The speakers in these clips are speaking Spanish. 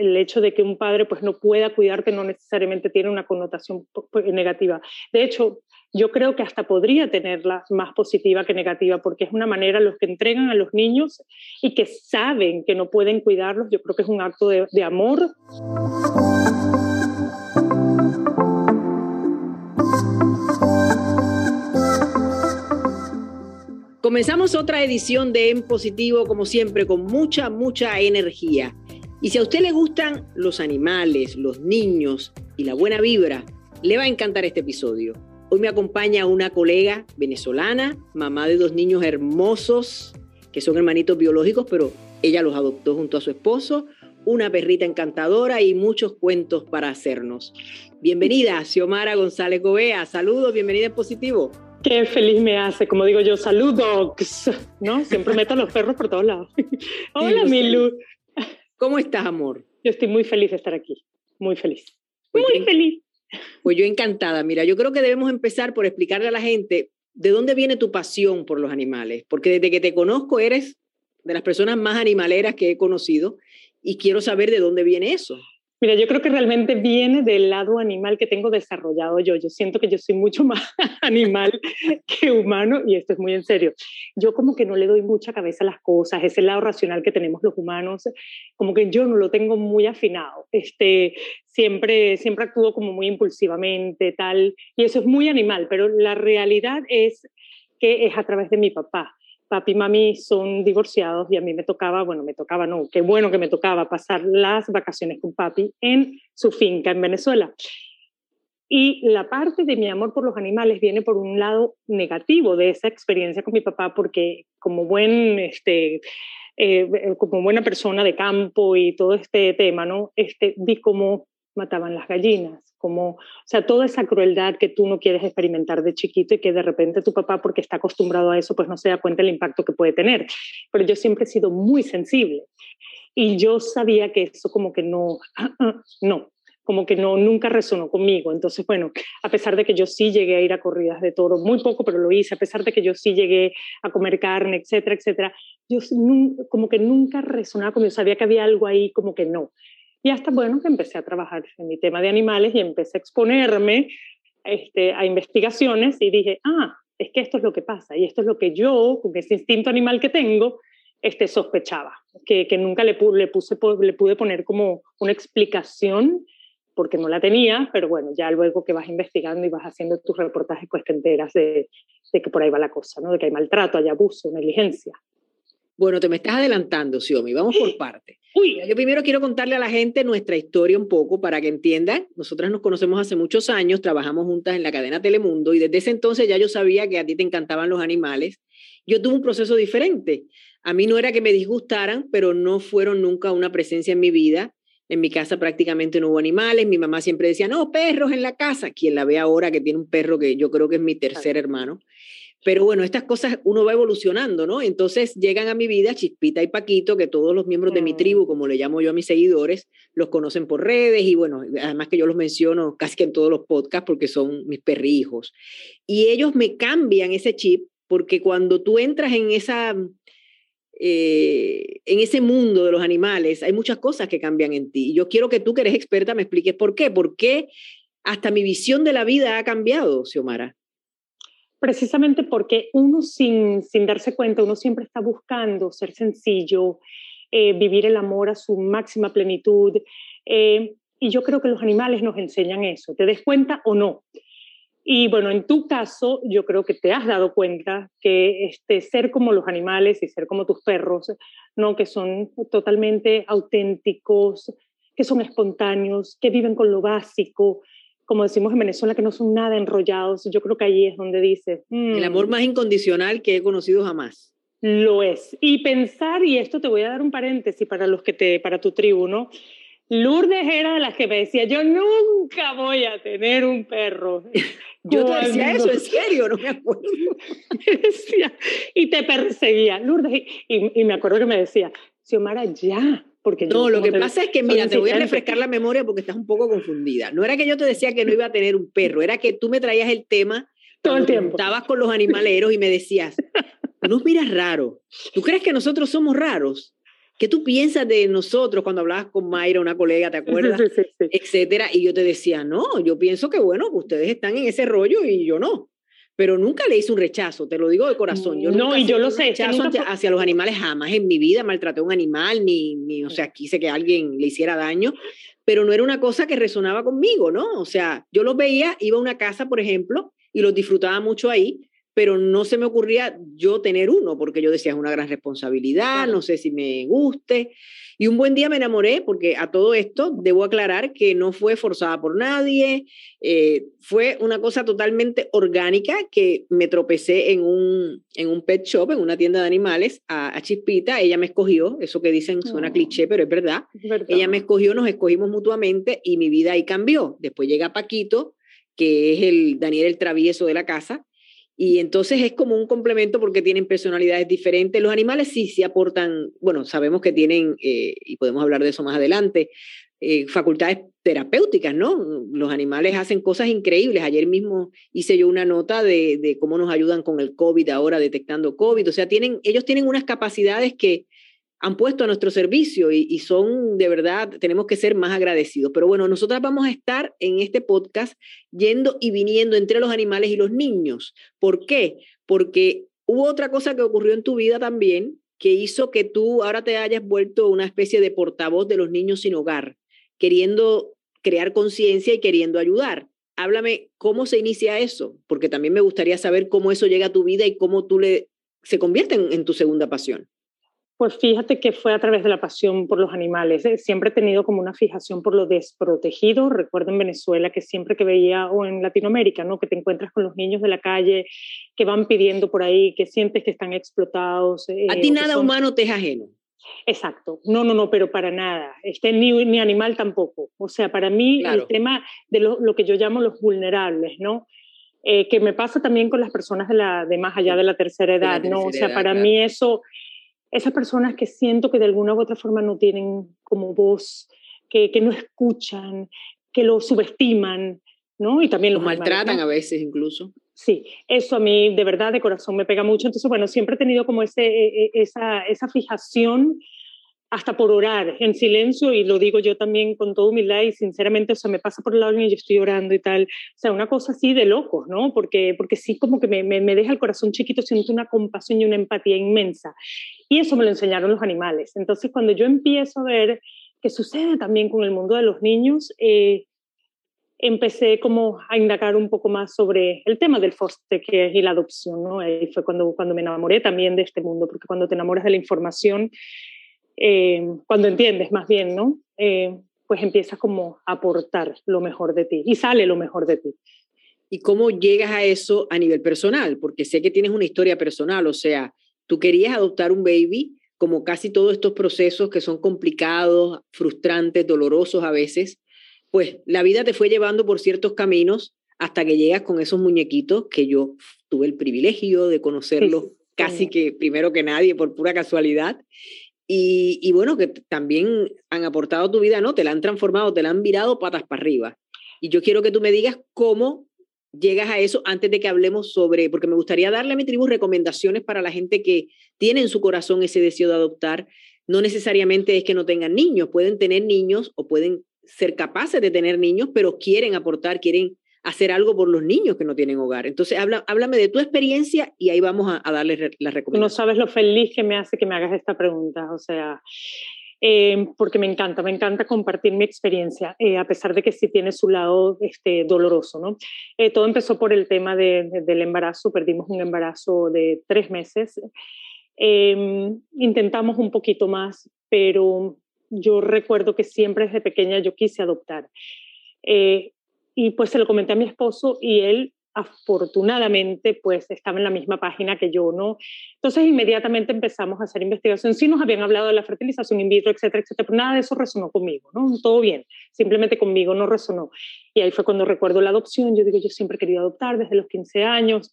el hecho de que un padre pues no pueda cuidarte no necesariamente tiene una connotación negativa. De hecho, yo creo que hasta podría tenerla más positiva que negativa, porque es una manera los que entregan a los niños y que saben que no pueden cuidarlos, yo creo que es un acto de, de amor. Comenzamos otra edición de En Positivo, como siempre, con mucha, mucha energía. Y si a usted le gustan los animales, los niños y la buena vibra, le va a encantar este episodio. Hoy me acompaña una colega venezolana, mamá de dos niños hermosos, que son hermanitos biológicos, pero ella los adoptó junto a su esposo, una perrita encantadora y muchos cuentos para hacernos. Bienvenida, Xiomara González Gobea. Saludos, bienvenida en Positivo. Qué feliz me hace, como digo yo, saludos, ¿no? Siempre meto a los perros por todos lados. Hola, Milu. ¿Cómo estás, amor? Yo estoy muy feliz de estar aquí, muy feliz. Pues muy feliz. Pues yo encantada. Mira, yo creo que debemos empezar por explicarle a la gente de dónde viene tu pasión por los animales, porque desde que te conozco eres de las personas más animaleras que he conocido y quiero saber de dónde viene eso. Mira, yo creo que realmente viene del lado animal que tengo desarrollado yo. Yo siento que yo soy mucho más animal que humano y esto es muy en serio. Yo como que no le doy mucha cabeza a las cosas, ese lado racional que tenemos los humanos, como que yo no lo tengo muy afinado. Este, siempre, siempre actúo como muy impulsivamente, tal, y eso es muy animal, pero la realidad es que es a través de mi papá papi y mami son divorciados y a mí me tocaba, bueno, me tocaba, no, qué bueno que me tocaba pasar las vacaciones con papi en su finca en Venezuela. Y la parte de mi amor por los animales viene por un lado negativo de esa experiencia con mi papá, porque como buen, este, eh, como buena persona de campo y todo este tema, ¿no? Este, vi cómo mataban las gallinas, como, o sea, toda esa crueldad que tú no quieres experimentar de chiquito y que de repente tu papá, porque está acostumbrado a eso, pues no se da cuenta del impacto que puede tener. Pero yo siempre he sido muy sensible y yo sabía que eso como que no, no, como que no, nunca resonó conmigo. Entonces, bueno, a pesar de que yo sí llegué a ir a corridas de toro, muy poco, pero lo hice, a pesar de que yo sí llegué a comer carne, etcétera, etcétera, yo como que nunca resonaba conmigo, sabía que había algo ahí como que no. Y hasta, bueno, que empecé a trabajar en mi tema de animales y empecé a exponerme este, a investigaciones y dije, ah, es que esto es lo que pasa y esto es lo que yo, con ese instinto animal que tengo, este, sospechaba, que, que nunca le, le, puse, le pude poner como una explicación porque no la tenía, pero bueno, ya luego que vas investigando y vas haciendo tus reportajes, pues te enteras de, de que por ahí va la cosa, ¿no? de que hay maltrato, hay abuso, negligencia. Bueno, te me estás adelantando, Xiomi. Vamos por partes. Yo primero quiero contarle a la gente nuestra historia un poco para que entiendan. Nosotras nos conocemos hace muchos años, trabajamos juntas en la cadena Telemundo y desde ese entonces ya yo sabía que a ti te encantaban los animales. Yo tuve un proceso diferente. A mí no era que me disgustaran, pero no fueron nunca una presencia en mi vida. En mi casa prácticamente no hubo animales. Mi mamá siempre decía, no, perros en la casa. Quien la ve ahora que tiene un perro que yo creo que es mi tercer hermano. Pero bueno, estas cosas uno va evolucionando, ¿no? Entonces llegan a mi vida Chispita y Paquito, que todos los miembros de mi tribu, como le llamo yo a mis seguidores, los conocen por redes y bueno, además que yo los menciono casi que en todos los podcasts porque son mis perrijos. Y ellos me cambian ese chip porque cuando tú entras en esa... Eh, en ese mundo de los animales hay muchas cosas que cambian en ti. Y yo quiero que tú, que eres experta, me expliques por qué. ¿Por qué hasta mi visión de la vida ha cambiado, Xiomara? Precisamente porque uno sin, sin darse cuenta, uno siempre está buscando ser sencillo, eh, vivir el amor a su máxima plenitud. Eh, y yo creo que los animales nos enseñan eso, te des cuenta o no. Y bueno, en tu caso, yo creo que te has dado cuenta que este, ser como los animales y ser como tus perros, ¿no? que son totalmente auténticos, que son espontáneos, que viven con lo básico, como decimos en Venezuela, que no son nada enrollados. Yo creo que ahí es donde dice... el amor mm". más incondicional que he conocido jamás. Lo es. Y pensar, y esto te voy a dar un paréntesis para los que te, para tu tribu, ¿no? Lourdes era de las que me decía, yo nunca voy a tener un perro. yo te decía eso, en serio, no me acuerdo. me decía, y te perseguía. Lourdes, y, y, me acuerdo que me decía, Xiomara, ya, porque no, lo que pasa es que, mira, te voy a refrescar la memoria porque estás un poco confundida. No era que yo te decía que no iba a tener un perro, era que tú me traías el tema todo el tiempo. Estabas con los animaleros y me decías, nos miras raro. ¿Tú crees que nosotros somos raros? ¿Qué tú piensas de nosotros cuando hablabas con Mayra, una colega, ¿te acuerdas? Sí, sí, sí, Etcétera. Y yo te decía, no, yo pienso que bueno, ustedes están en ese rollo y yo no. Pero nunca le hice un rechazo, te lo digo de corazón. Yo no, y yo lo sé. Rechazo hacia, los animales jamás en mi vida maltraté a un animal, ni, ni, o sea, quise que alguien le hiciera daño, pero no era una cosa que resonaba conmigo, ¿no? O sea, yo los veía, iba a una casa, por ejemplo, y los disfrutaba mucho ahí, pero no se me ocurría yo tener uno, porque yo decía, es una gran responsabilidad, no sé si me guste. Y un buen día me enamoré, porque a todo esto debo aclarar que no fue forzada por nadie, eh, fue una cosa totalmente orgánica que me tropecé en un, en un pet shop, en una tienda de animales, a, Chispita, ella me escogió, eso que dicen suena cliché, pero es verdad. verdad. Ella me escogió, nos escogimos mutuamente y mi vida ahí cambió. Después llega Paquito, que es el Daniel el travieso de la casa, y entonces es como un complemento porque tienen personalidades diferentes. Los animales sí, sí aportan, bueno, sabemos que tienen, eh, y podemos hablar de eso más adelante, eh, facultades terapéuticas, ¿no? Los animales hacen cosas increíbles. Ayer mismo hice yo una nota de, de, cómo nos ayudan con el COVID ahora detectando COVID. O sea, tienen, ellos tienen unas capacidades que, han puesto a nuestro servicio y, son de verdad, tenemos que ser más agradecidos. Pero bueno, nosotras vamos a estar en este podcast yendo y viniendo entre los animales y los niños. ¿Por qué? Porque hubo otra cosa que ocurrió en tu vida también que hizo que tú ahora te hayas vuelto una especie de portavoz de los niños sin hogar, queriendo crear conciencia y queriendo ayudar. Háblame cómo se inicia eso, porque también me gustaría saber cómo eso llega a tu vida y cómo tú le se convierte en tu segunda pasión. Pues fíjate que fue a través de la pasión por los animales. ¿eh? Siempre he tenido como una fijación por lo desprotegido. Recuerdo en Venezuela que siempre que veía, o en Latinoamérica, ¿no? que te encuentras con los niños de la calle que van pidiendo por ahí, que sientes que están explotados. Eh, a ti nada humano te es ajeno. Exacto, no, no, no, pero para nada. Este, ni, ni animal tampoco. O sea, para mí el tema de lo, lo, que yo llamo los vulnerables, ¿no? Eh, que me pasa también con las personas de, la, de más allá de la tercera edad, ¿no? O sea, para mí eso esas personas que siento que de alguna u otra forma no tienen como voz, que, que no escuchan, que lo subestiman, ¿no? Y también los maltratan a veces incluso. Sí, eso a mí de verdad de corazón me pega mucho. Entonces, bueno, siempre he tenido como ese, e, e, esa, esa fijación hasta por orar en silencio, y lo digo yo también con toda humildad y sinceramente, o sea, me pasa por el lado y yo estoy orando y tal, o sea, una cosa así de locos, ¿no? Porque, porque sí como que me, me, deja el corazón chiquito, siento una compasión y una empatía inmensa. Y eso me lo enseñaron los animales. Entonces, cuando yo empiezo a ver que sucede también con el mundo de los niños, eh, empecé como a indagar un poco más sobre el tema del foster care y la adopción, ¿no? Ahí fue cuando, cuando me enamoré también de este mundo, porque cuando te enamoras de la información, eh, cuando entiendes más bien, ¿no? Eh, pues empiezas como a aportar lo mejor de ti y sale lo mejor de ti. ¿Y cómo llegas a eso a nivel personal? Porque sé que tienes una historia personal, o sea, tú querías adoptar un baby, como casi todos estos procesos que son complicados, frustrantes, dolorosos a veces, pues la vida te fue llevando por ciertos caminos hasta que llegas con esos muñequitos que yo tuve el privilegio de conocerlos casi que primero que nadie por pura casualidad y, bueno, que también han aportado tu vida, ¿no? Te la han transformado, te la han virado patas para arriba. Y yo quiero que tú me digas cómo llegas a eso antes de que hablemos sobre, porque me gustaría darle a mi tribu recomendaciones para la gente que tiene en su corazón ese deseo de adoptar. No necesariamente es que no tengan niños, pueden tener niños o pueden ser capaces de tener niños, pero quieren aportar, quieren hacer algo por los niños que no tienen hogar. Entonces, habla, háblame de tu experiencia y ahí vamos a, a darles la recomendación. No sabes lo feliz que me hace que me hagas esta pregunta, o sea, eh, porque me encanta, me encanta compartir mi experiencia, eh, a pesar de que sí tiene su lado este, doloroso, ¿no? Eh, todo empezó por el tema de, del embarazo, perdimos un embarazo de tres meses. intentamos un poquito más, pero yo recuerdo que siempre desde pequeña yo quise adoptar. Y pues se lo comenté a mi esposo y él afortunadamente pues estaba en la misma página que yo, ¿no? Entonces inmediatamente empezamos a hacer investigación. Sí nos habían hablado de la fertilización in vitro, etcétera, etcétera, pero nada de eso resonó conmigo, ¿no? Todo bien, simplemente conmigo no resonó. Y ahí fue cuando recuerdo la adopción. Yo digo, yo siempre he querido adoptar desde los 15 años.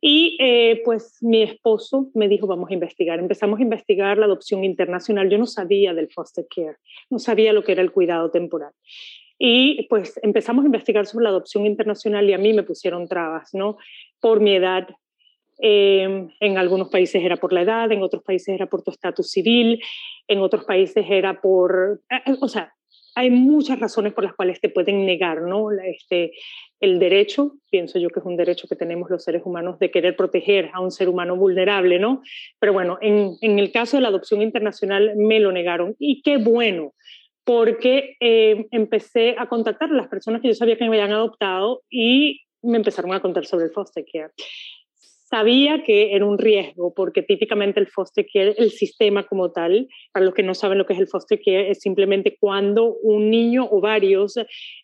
Y eh, pues mi esposo me dijo, vamos a investigar. Empezamos a investigar la adopción internacional. Yo no sabía del foster care, no sabía lo que era el cuidado temporal. Y pues empezamos a investigar sobre la adopción internacional y a mí me pusieron trabas, ¿no? Por mi edad, Eh, en algunos países era por la edad, en otros países era por tu estatus civil, en otros países era por, eh, o sea, hay muchas razones por las cuales te pueden negar, ¿no? Este, el derecho, pienso yo que es un derecho que tenemos los seres humanos de querer proteger a un ser humano vulnerable, ¿no? Pero bueno, en, en el caso de la adopción internacional me lo negaron y qué bueno, porque eh, empecé a contactar a las personas que yo sabía que me habían adoptado y me empezaron a contar sobre el foster care. Sabía que era un riesgo porque típicamente el foster care, el sistema como tal, para los que no saben lo que es el foster care, es simplemente cuando un niño o varios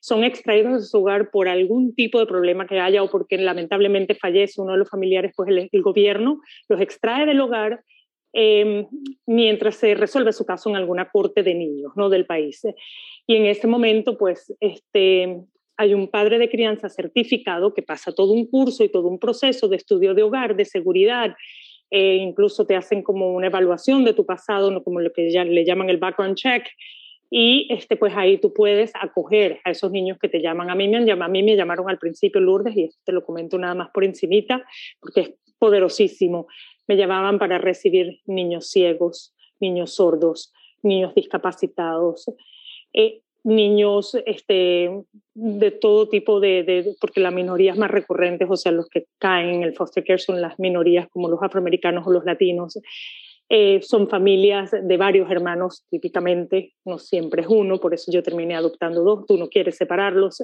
son extraídos de su hogar por algún tipo de problema que haya o porque lamentablemente fallece uno de los familiares, pues el, gobierno los extrae del hogar em, mientras se resuelve su caso en alguna corte de niños ¿no? del país. Y en ese momento, pues, este, hay un padre de crianza certificado que pasa todo un curso y todo un proceso de estudio de hogar, de seguridad, e incluso te hacen como una evaluación de tu pasado, ¿no? como lo que ya le llaman el background check, y este, pues ahí tú puedes acoger a esos niños que te llaman. A mí me, a mí me llamaron al principio Lourdes, y te lo comento nada más por encimita, porque es poderosísimo. Me llamaban para recibir niños ciegos, niños sordos, niños discapacitados. Eh, niños este, de todo tipo de, porque las minorías más recurrentes, o sea, los que caen en el foster care son las minorías como los afroamericanos o los latinos. Eh, son familias de varios hermanos típicamente, no siempre es uno, por eso yo terminé adoptando dos, tú no quieres separarlos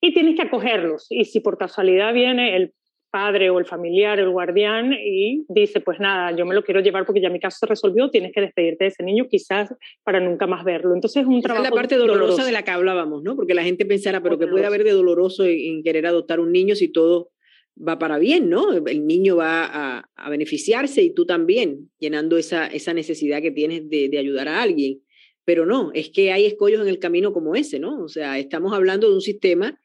y tienes que acogerlos. Y si por casualidad viene el padre o el familiar, el guardián, y dice, pues nada, yo me lo quiero llevar porque ya mi caso se resolvió, tienes que despedirte de ese niño quizás para nunca más verlo. Entonces es un trabajo... Es la parte dolorosa, de la que hablábamos, ¿no? Porque la gente pensará, pero ¿qué puede haber de doloroso en, querer adoptar un niño si todo va para bien, ¿no? El niño va a, a beneficiarse y tú también, llenando esa, esa necesidad que tienes de, de ayudar a alguien. Pero no, es que hay escollos en el camino como ese, ¿no? O sea, estamos hablando de un sistema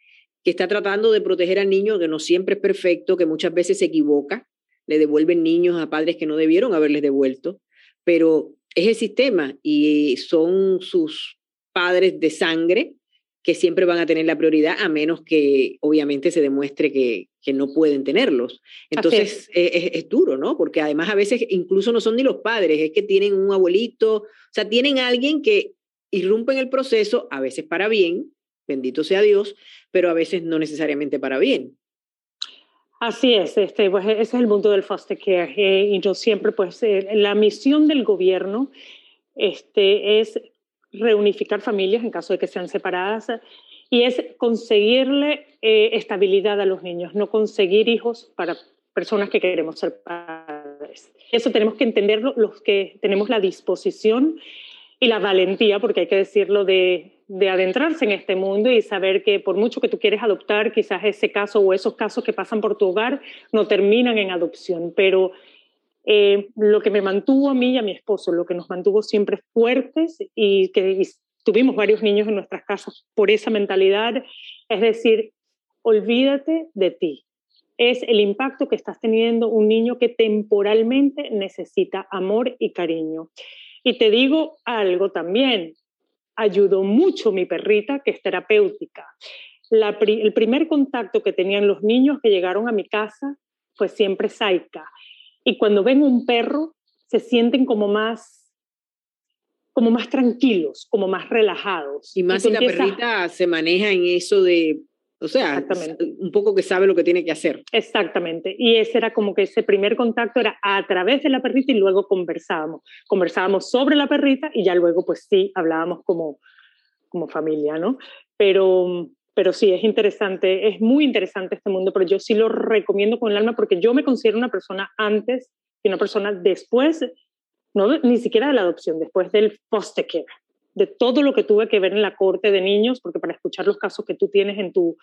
que está tratando de proteger al niño, que no siempre es perfecto, que muchas veces se equivoca, le devuelven niños a padres que no debieron haberles devuelto, pero es el sistema y son sus padres de sangre que siempre van a tener la prioridad, a menos que obviamente se demuestre que, que no pueden tenerlos. Entonces es. Es, duro, ¿no? Porque además a veces incluso no son ni los padres, es que tienen un abuelito, o sea, tienen alguien que irrumpe en el proceso, a veces para bien, bendito sea Dios, pero a veces no necesariamente para bien. Así es, este, pues ese es el mundo del foster care. Eh, y yo siempre, pues, eh, la misión del gobierno este, es reunificar familias en caso de que sean separadas y es conseguirle eh, estabilidad a los niños, no conseguir hijos para personas que queremos ser padres. Eso tenemos que entenderlo los que tenemos la disposición y la valentía, porque hay que decirlo, de, de, adentrarse en este mundo y saber que por mucho que tú quieres adoptar, quizás ese caso o esos casos que pasan por tu hogar no terminan en adopción, pero eh, lo que me mantuvo a mí y a mi esposo, lo que nos mantuvo siempre fuertes y que tuvimos varios niños en nuestras casas por esa mentalidad, es decir, olvídate de ti. Es el impacto que estás teniendo un niño que temporalmente necesita amor y cariño. Y te digo algo también, ayudó mucho mi perrita, que es terapéutica. el primer contacto que tenían los niños que llegaron a mi casa fue siempre Saika. Y cuando ven un perro, se sienten como más como más tranquilos, como más relajados. Y más si la perrita se maneja en eso de o sea, un poco que sabe lo que tiene que hacer. Exactamente. Y ese era como que ese primer contacto era a través de la perrita y luego conversábamos. Conversábamos sobre la perrita y ya luego pues sí, hablábamos como, como familia, ¿no? Pero, pero sí, es interesante, es muy interesante este mundo, pero yo sí lo recomiendo con el alma porque yo me considero una persona antes y una persona después, no ni siquiera de la adopción, después del foster care de todo lo que tuve que ver en la corte de niños, porque para escuchar los casos que tú tienes en tu,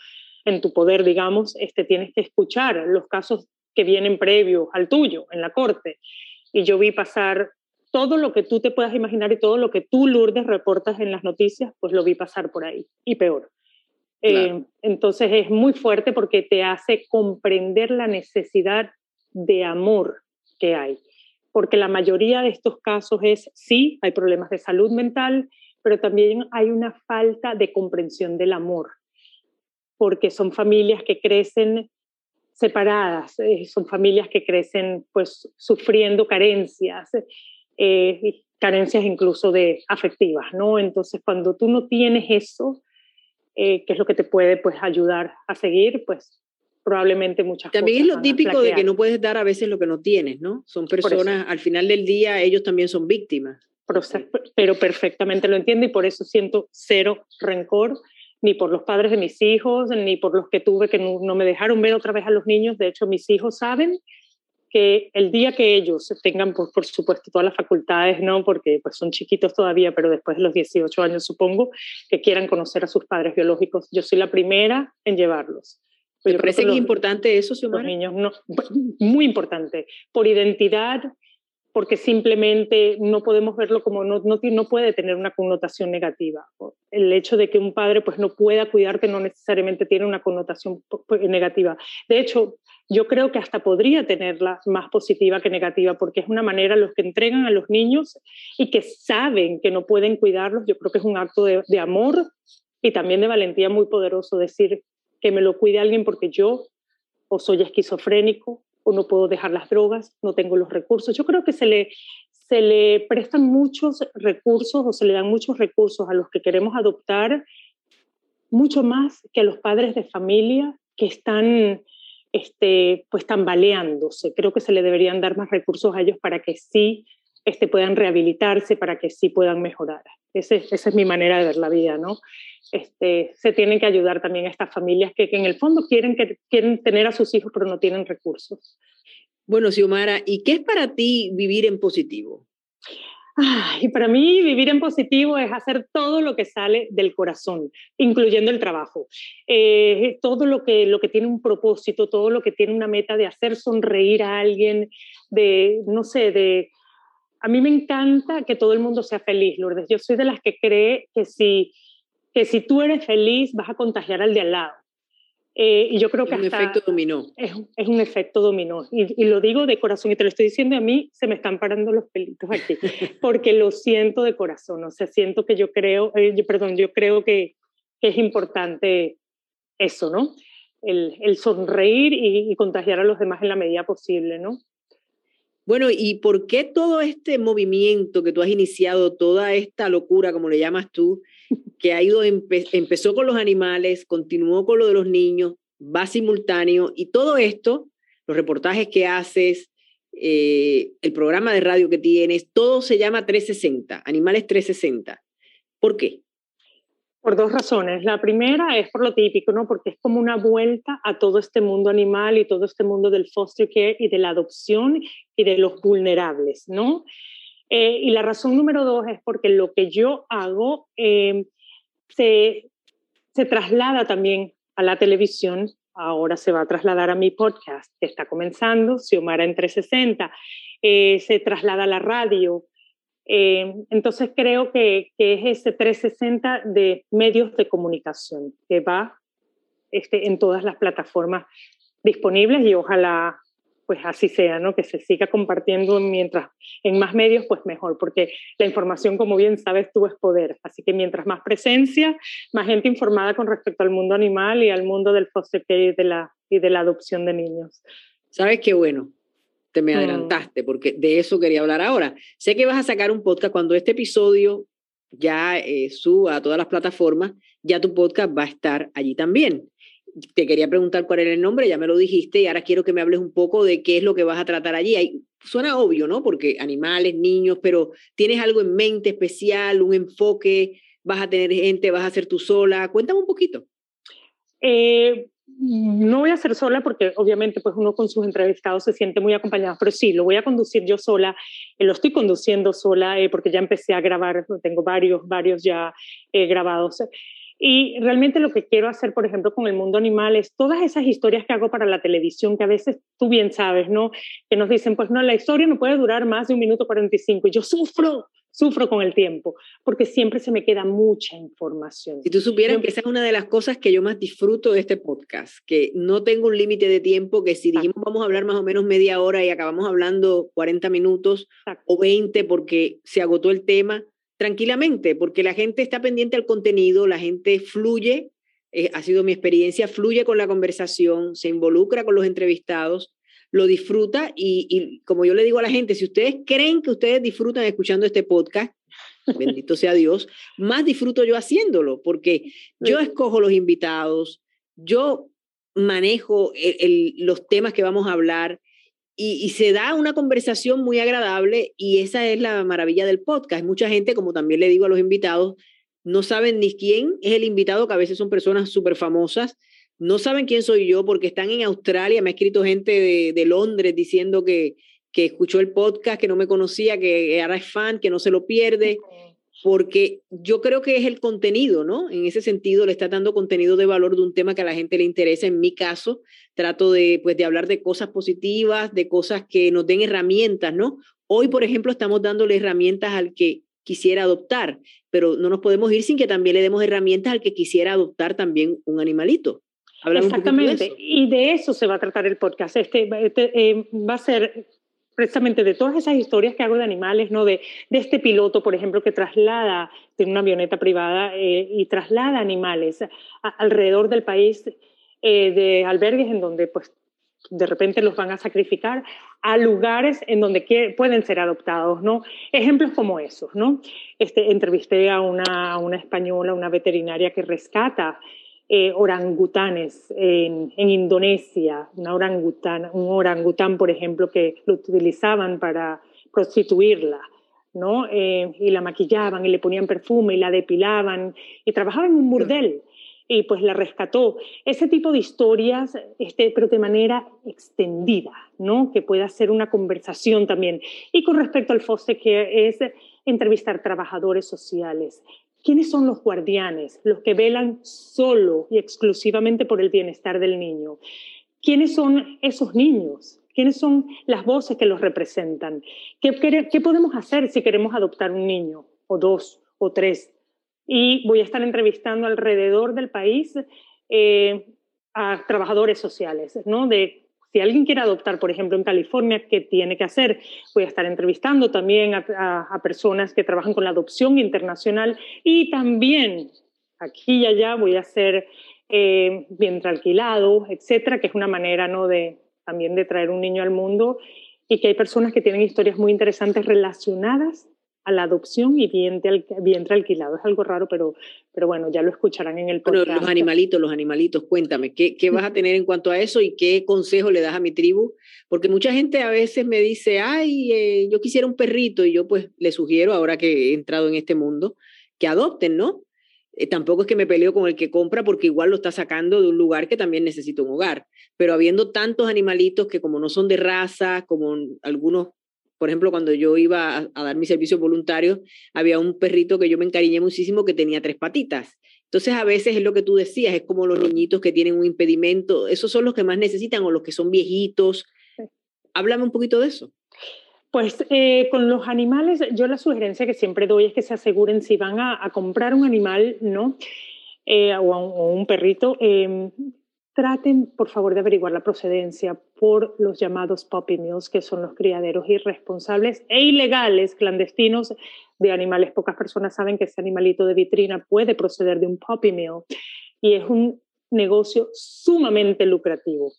en tu poder, digamos, este, tienes que escuchar los casos que vienen previos al tuyo en la corte. Y yo vi pasar todo lo que tú te puedas imaginar y todo lo que tú, Lourdes, reportas en las noticias, pues lo vi pasar por ahí, y peor. Eh, entonces es muy fuerte porque te hace comprender la necesidad de amor que hay. Porque la mayoría de estos casos es, sí, hay problemas de salud mental, pero también hay una falta de comprensión del amor, porque son familias que crecen separadas, eh, son familias que crecen pues sufriendo carencias, eh, carencias incluso de afectivas, ¿no? Entonces, cuando tú no tienes eso, eh, que es lo que te puede pues ayudar a seguir, pues probablemente muchas también es lo típico de que no puedes dar a veces lo que no tienes, ¿no? Son personas, al final del día, ellos también son víctimas. Pero perfectamente lo entiendo y por eso siento cero rencor ni por los padres de mis hijos, ni por los que tuve que no, me dejaron ver otra vez a los niños. De hecho, mis hijos saben que el día que ellos tengan, pues, por supuesto, todas las facultades, ¿no? Porque pues, son chiquitos todavía, pero después de los 18 años, supongo, que quieran conocer a sus padres biológicos, yo soy la primera en llevarlos. ¿Me parece importante eso, Xiomara? Los niños, no, muy importante. Por identidad, porque simplemente no podemos verlo como no, no, no, puede tener una connotación negativa. El hecho de que un padre pues, no pueda cuidarte no necesariamente tiene una connotación negativa. De hecho, yo creo que hasta podría tenerla más positiva que negativa, porque es una manera los que entregan a los niños y que saben que no pueden cuidarlos, yo creo que es un acto de, de amor y también de valentía muy poderoso decir que me lo cuide alguien porque yo o soy esquizofrénico o no puedo dejar las drogas, no tengo los recursos. Yo creo que se le, se le prestan muchos recursos o se le dan muchos recursos a los que queremos adoptar, mucho más que a los padres de familia que están este, pues tambaleándose. Creo que se le deberían dar más recursos a ellos para que sí este, puedan rehabilitarse, para que sí puedan mejorar. Ese, esa es mi manera de ver la vida, ¿no? Este, se tienen que ayudar también a estas familias que, en el fondo quieren, que, quieren tener a sus hijos pero no tienen recursos. Bueno, Xiomara, ¿y qué es para ti vivir en positivo? y para mí vivir en positivo es hacer todo lo que sale del corazón, incluyendo el trabajo. Eh, todo lo que, lo que tiene un propósito, todo lo que tiene una meta de hacer sonreír a alguien, de, no sé, de... A mí me encanta que todo el mundo sea feliz, Lourdes. Yo soy de las que cree que si que si tú eres feliz vas a contagiar al de al lado. Eh, y yo creo que es un efecto dominó. Es, es, un efecto dominó. Y, y, lo digo de corazón, y te lo estoy diciendo a mí, se me están parando los pelitos aquí, porque lo siento de corazón. O sea, siento que yo creo, eh, yo, perdón, yo creo que, que, es importante eso, ¿no? El, el sonreír y, y, contagiar a los demás en la medida posible, ¿no? Bueno, ¿y por qué todo este movimiento que tú has iniciado, toda esta locura, como le llamas tú, que ha ido, empezó con los animales, continuó con lo de los niños, va simultáneo y todo esto, los reportajes que haces, eh, el programa de radio que tienes, todo se llama 360, Animales 360. ¿Por qué? Por dos razones. La primera es por lo típico, ¿no? Porque es como una vuelta a todo este mundo animal y todo este mundo del foster care y de la adopción y de los vulnerables, ¿no? Eh, y la razón número dos es porque lo que yo hago eh, se, se traslada también a la televisión. Ahora se va a trasladar a mi podcast, que está comenzando, Xiomara en 360. Eh, se traslada a la radio. Entonces creo que, que, es ese 360 de medios de comunicación que va este, en todas las plataformas disponibles y ojalá pues así sea, ¿no? Que se siga compartiendo mientras en más medios, pues mejor, porque la información, como bien sabes tú, es poder. Así que mientras más presencia, más gente informada con respecto al mundo animal y al mundo del foster care y de la, y de la adopción de niños. ¿Sabes qué bueno? Te me mm. adelantaste, porque de eso quería hablar ahora. Sé que vas a sacar un podcast cuando este episodio ya eh, suba a todas las plataformas, ya tu podcast va a estar allí también te quería preguntar cuál era el nombre, ya me lo dijiste, y ahora quiero que me hables un poco de qué es lo que vas a tratar allí. suena obvio, ¿no? Porque animales, niños, pero ¿tienes algo en mente especial, un enfoque? ¿Vas a tener gente? ¿Vas a ser tú sola? Cuéntame un poquito. Eh, no voy a ser sola porque obviamente pues uno con sus entrevistados se siente muy acompañado, pero sí, lo voy a conducir yo sola, eh, lo estoy conduciendo sola eh, porque ya empecé a grabar, tengo varios, varios ya grabados. Y realmente lo que quiero hacer, por ejemplo, con el mundo animal es todas esas historias que hago para la televisión, que a veces tú bien sabes, ¿no? Que nos dicen, pues no, la historia no puede durar más de un minuto 45. Y yo sufro, sufro con el tiempo, porque siempre se me queda mucha información. Si tú supieras que esa es una de las cosas que yo más disfruto de este podcast, que no tengo un límite de tiempo, que si dijimos vamos a hablar más o menos media hora y acabamos hablando 40 minutos o 20 porque se agotó el tema, tranquilamente, porque la gente está pendiente al contenido, la gente fluye eh, ha sido mi experiencia, fluye con la conversación, se involucra con los entrevistados, lo disfruta y, y, como yo le digo a la gente, si ustedes creen que ustedes disfrutan escuchando este podcast, bendito sea Dios, más disfruto yo haciéndolo, porque yo escojo los invitados, yo manejo los temas que vamos a hablar y, y, se da una conversación muy agradable y esa es la maravilla del podcast. Mucha gente, como también le digo a los invitados, no saben ni quién es el invitado, que a veces son personas súper famosas, no saben quién soy yo porque están en Australia, me ha escrito gente de, de Londres diciendo que, que escuchó el podcast, que no me conocía, que ahora es fan, que no se lo pierde porque yo creo que es el contenido, ¿no? En ese sentido, le está dando contenido de valor de un tema que a la gente le interesa. En mi caso, trato de, pues, de hablar de cosas positivas, de cosas que nos den herramientas, ¿no? Hoy, por ejemplo, estamos dándole herramientas al que quisiera adoptar, pero no nos podemos ir sin que también le demos herramientas al que quisiera adoptar también un animalito. Exactamente, y de eso se va a tratar el podcast. Este, este eh, va a ser precisamente de todas esas historias que hago de animales, ¿no? de, de este piloto, por ejemplo, que traslada, tiene una avioneta privada eh, y traslada animales alrededor del país eh, de albergues en donde pues de repente los van a sacrificar a lugares en donde pueden ser adoptados, ¿no? Ejemplos como esos, ¿no? Este, entrevisté a una, a una española, una veterinaria que rescata eh, orangutanes en, Indonesia, una orangután, un orangután, por ejemplo, que lo utilizaban para prostituirla, ¿no? Eh, y la maquillaban y le ponían perfume y la depilaban y trabajaba en un burdel y pues la rescató. Ese tipo de historias, este, pero de manera extendida, ¿no? Que pueda ser una conversación también. Y con respecto al foster que es entrevistar trabajadores sociales, ¿Quiénes son los guardianes, los que velan solo y exclusivamente por el bienestar del niño? ¿Quiénes son esos niños? ¿Quiénes son las voces que los representan? ¿Qué, podemos hacer si queremos adoptar un niño, o dos, o tres? Y voy a estar entrevistando alrededor del país eh, a trabajadores sociales, ¿no? De si alguien quiere adoptar, por ejemplo, en California, ¿qué tiene que hacer? Voy a estar entrevistando también a, personas que trabajan con la adopción internacional y también aquí y allá voy a hacer eh, vientre alquilado, etcétera, que es una manera ¿no? de, también de traer un niño al mundo y que hay personas que tienen historias muy interesantes relacionadas a la adopción y vientre, vientre alquilado. Es algo raro, pero, pero bueno, ya lo escucharán en el podcast. los animalitos, los animalitos, cuéntame, ¿qué, ¿qué vas a tener en cuanto a eso y qué consejo le das a mi tribu? Porque mucha gente a veces me dice, ay, eh, yo quisiera un perrito y yo pues le sugiero, ahora que he entrado en este mundo, que adopten, ¿no? Eh, tampoco es que me peleo con el que compra porque igual lo está sacando de un lugar que también necesita un hogar. Pero habiendo tantos animalitos que como no son de raza, como algunos por ejemplo, cuando yo iba a, dar mi servicio voluntario, había un perrito que yo me encariñé muchísimo que tenía tres patitas. Entonces, a veces es lo que tú decías, es como los niñitos que tienen un impedimento, esos son los que más necesitan o los que son viejitos. Háblame un poquito de eso. Pues eh, con los animales, yo la sugerencia que siempre doy es que se aseguren si van a, comprar un animal, ¿no? Eh, o, un, perrito, em, traten por favor de averiguar la procedencia por los llamados puppy mills, que son los criaderos irresponsables e ilegales, clandestinos de animales. Pocas personas saben que ese animalito de vitrina puede proceder de un puppy mill y es un negocio sumamente lucrativo.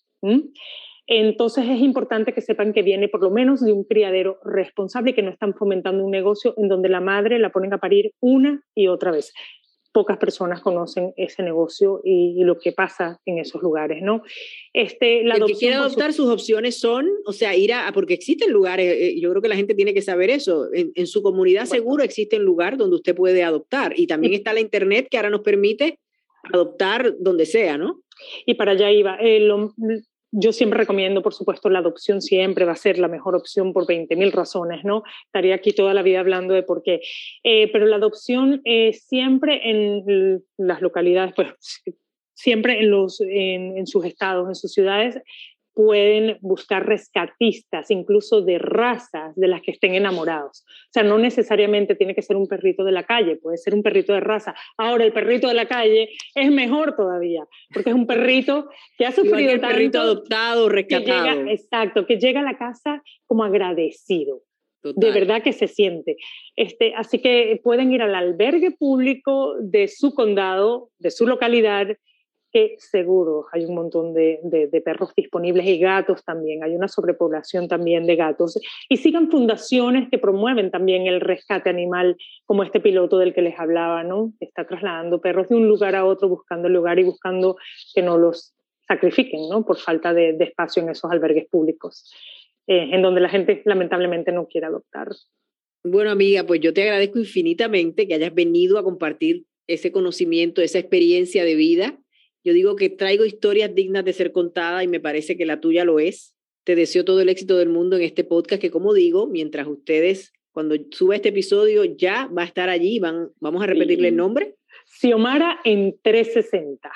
Entonces es importante que sepan que viene por lo menos de un criadero responsable y que no están fomentando un negocio en donde la madre la ponen a parir una y otra vez pocas personas conocen ese negocio y, lo que pasa en esos lugares, ¿no? Este, la el que quiere adoptar, sus opciones son, o sea, ir a, porque existen lugares, eh, yo creo que la gente tiene que saber eso, en, su comunidad seguro existe un lugar donde usted puede adoptar y también está la internet que ahora nos permite adoptar donde sea, ¿no? Y para allá iba. Eh, yo siempre recomiendo, por supuesto, la adopción siempre va a ser la mejor opción por 20.000 razones, ¿no? Estaría aquí toda la vida hablando de por qué. Eh, pero la adopción eh, siempre en las localidades, pues siempre en, los, en sus estados, en sus ciudades, pueden buscar rescatistas, incluso de razas de las que estén enamorados. O sea, no necesariamente tiene que ser un perrito de la calle, puede ser un perrito de raza. Ahora, el perrito de la calle es mejor todavía, porque es un perrito que ha sufrido tanto. perrito adoptado, rescatado. exacto, que llega a la casa como agradecido. De verdad que se siente. Este, así que pueden ir al albergue público de su condado, de su localidad, que seguro hay un montón de, de, perros disponibles y gatos también, hay una sobrepoblación también de gatos. Y sigan fundaciones que promueven también el rescate animal, como este piloto del que les hablaba, ¿no? Está trasladando perros de un lugar a otro, buscando el lugar y buscando que no los sacrifiquen, ¿no? Por falta de, de espacio en esos albergues públicos, eh, en donde la gente lamentablemente no quiere adoptar. Bueno, amiga, pues yo te agradezco infinitamente que hayas venido a compartir ese conocimiento, esa experiencia de vida. Yo digo que traigo historias dignas de ser contadas y me parece que la tuya lo es. Te deseo todo el éxito del mundo en este podcast que, como digo, mientras ustedes, cuando suba este episodio, ya va a estar allí. Van, vamos a repetirle el nombre. Xiomara en 360.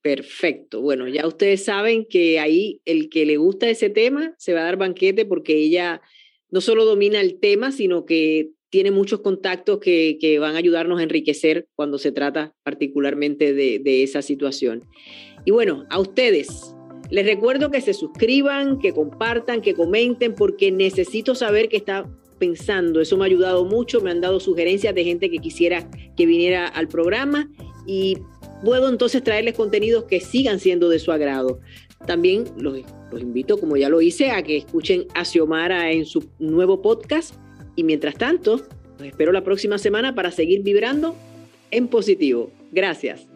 Perfecto. Bueno, ya ustedes saben que ahí el que le gusta ese tema se va a dar banquete porque ella no solo domina el tema, sino que tiene muchos contactos que, que van a ayudarnos a enriquecer cuando se trata particularmente de, de esa situación. Y bueno, a ustedes, les recuerdo que se suscriban, que compartan, que comenten, porque necesito saber qué está pensando. Eso me ha ayudado mucho, me han dado sugerencias de gente que quisiera que viniera al programa y puedo entonces traerles contenidos que sigan siendo de su agrado. También los, invito, como ya lo hice, a que escuchen a Xiomara en su nuevo podcast. Y mientras tanto, los espero la próxima semana para seguir vibrando en positivo. Gracias.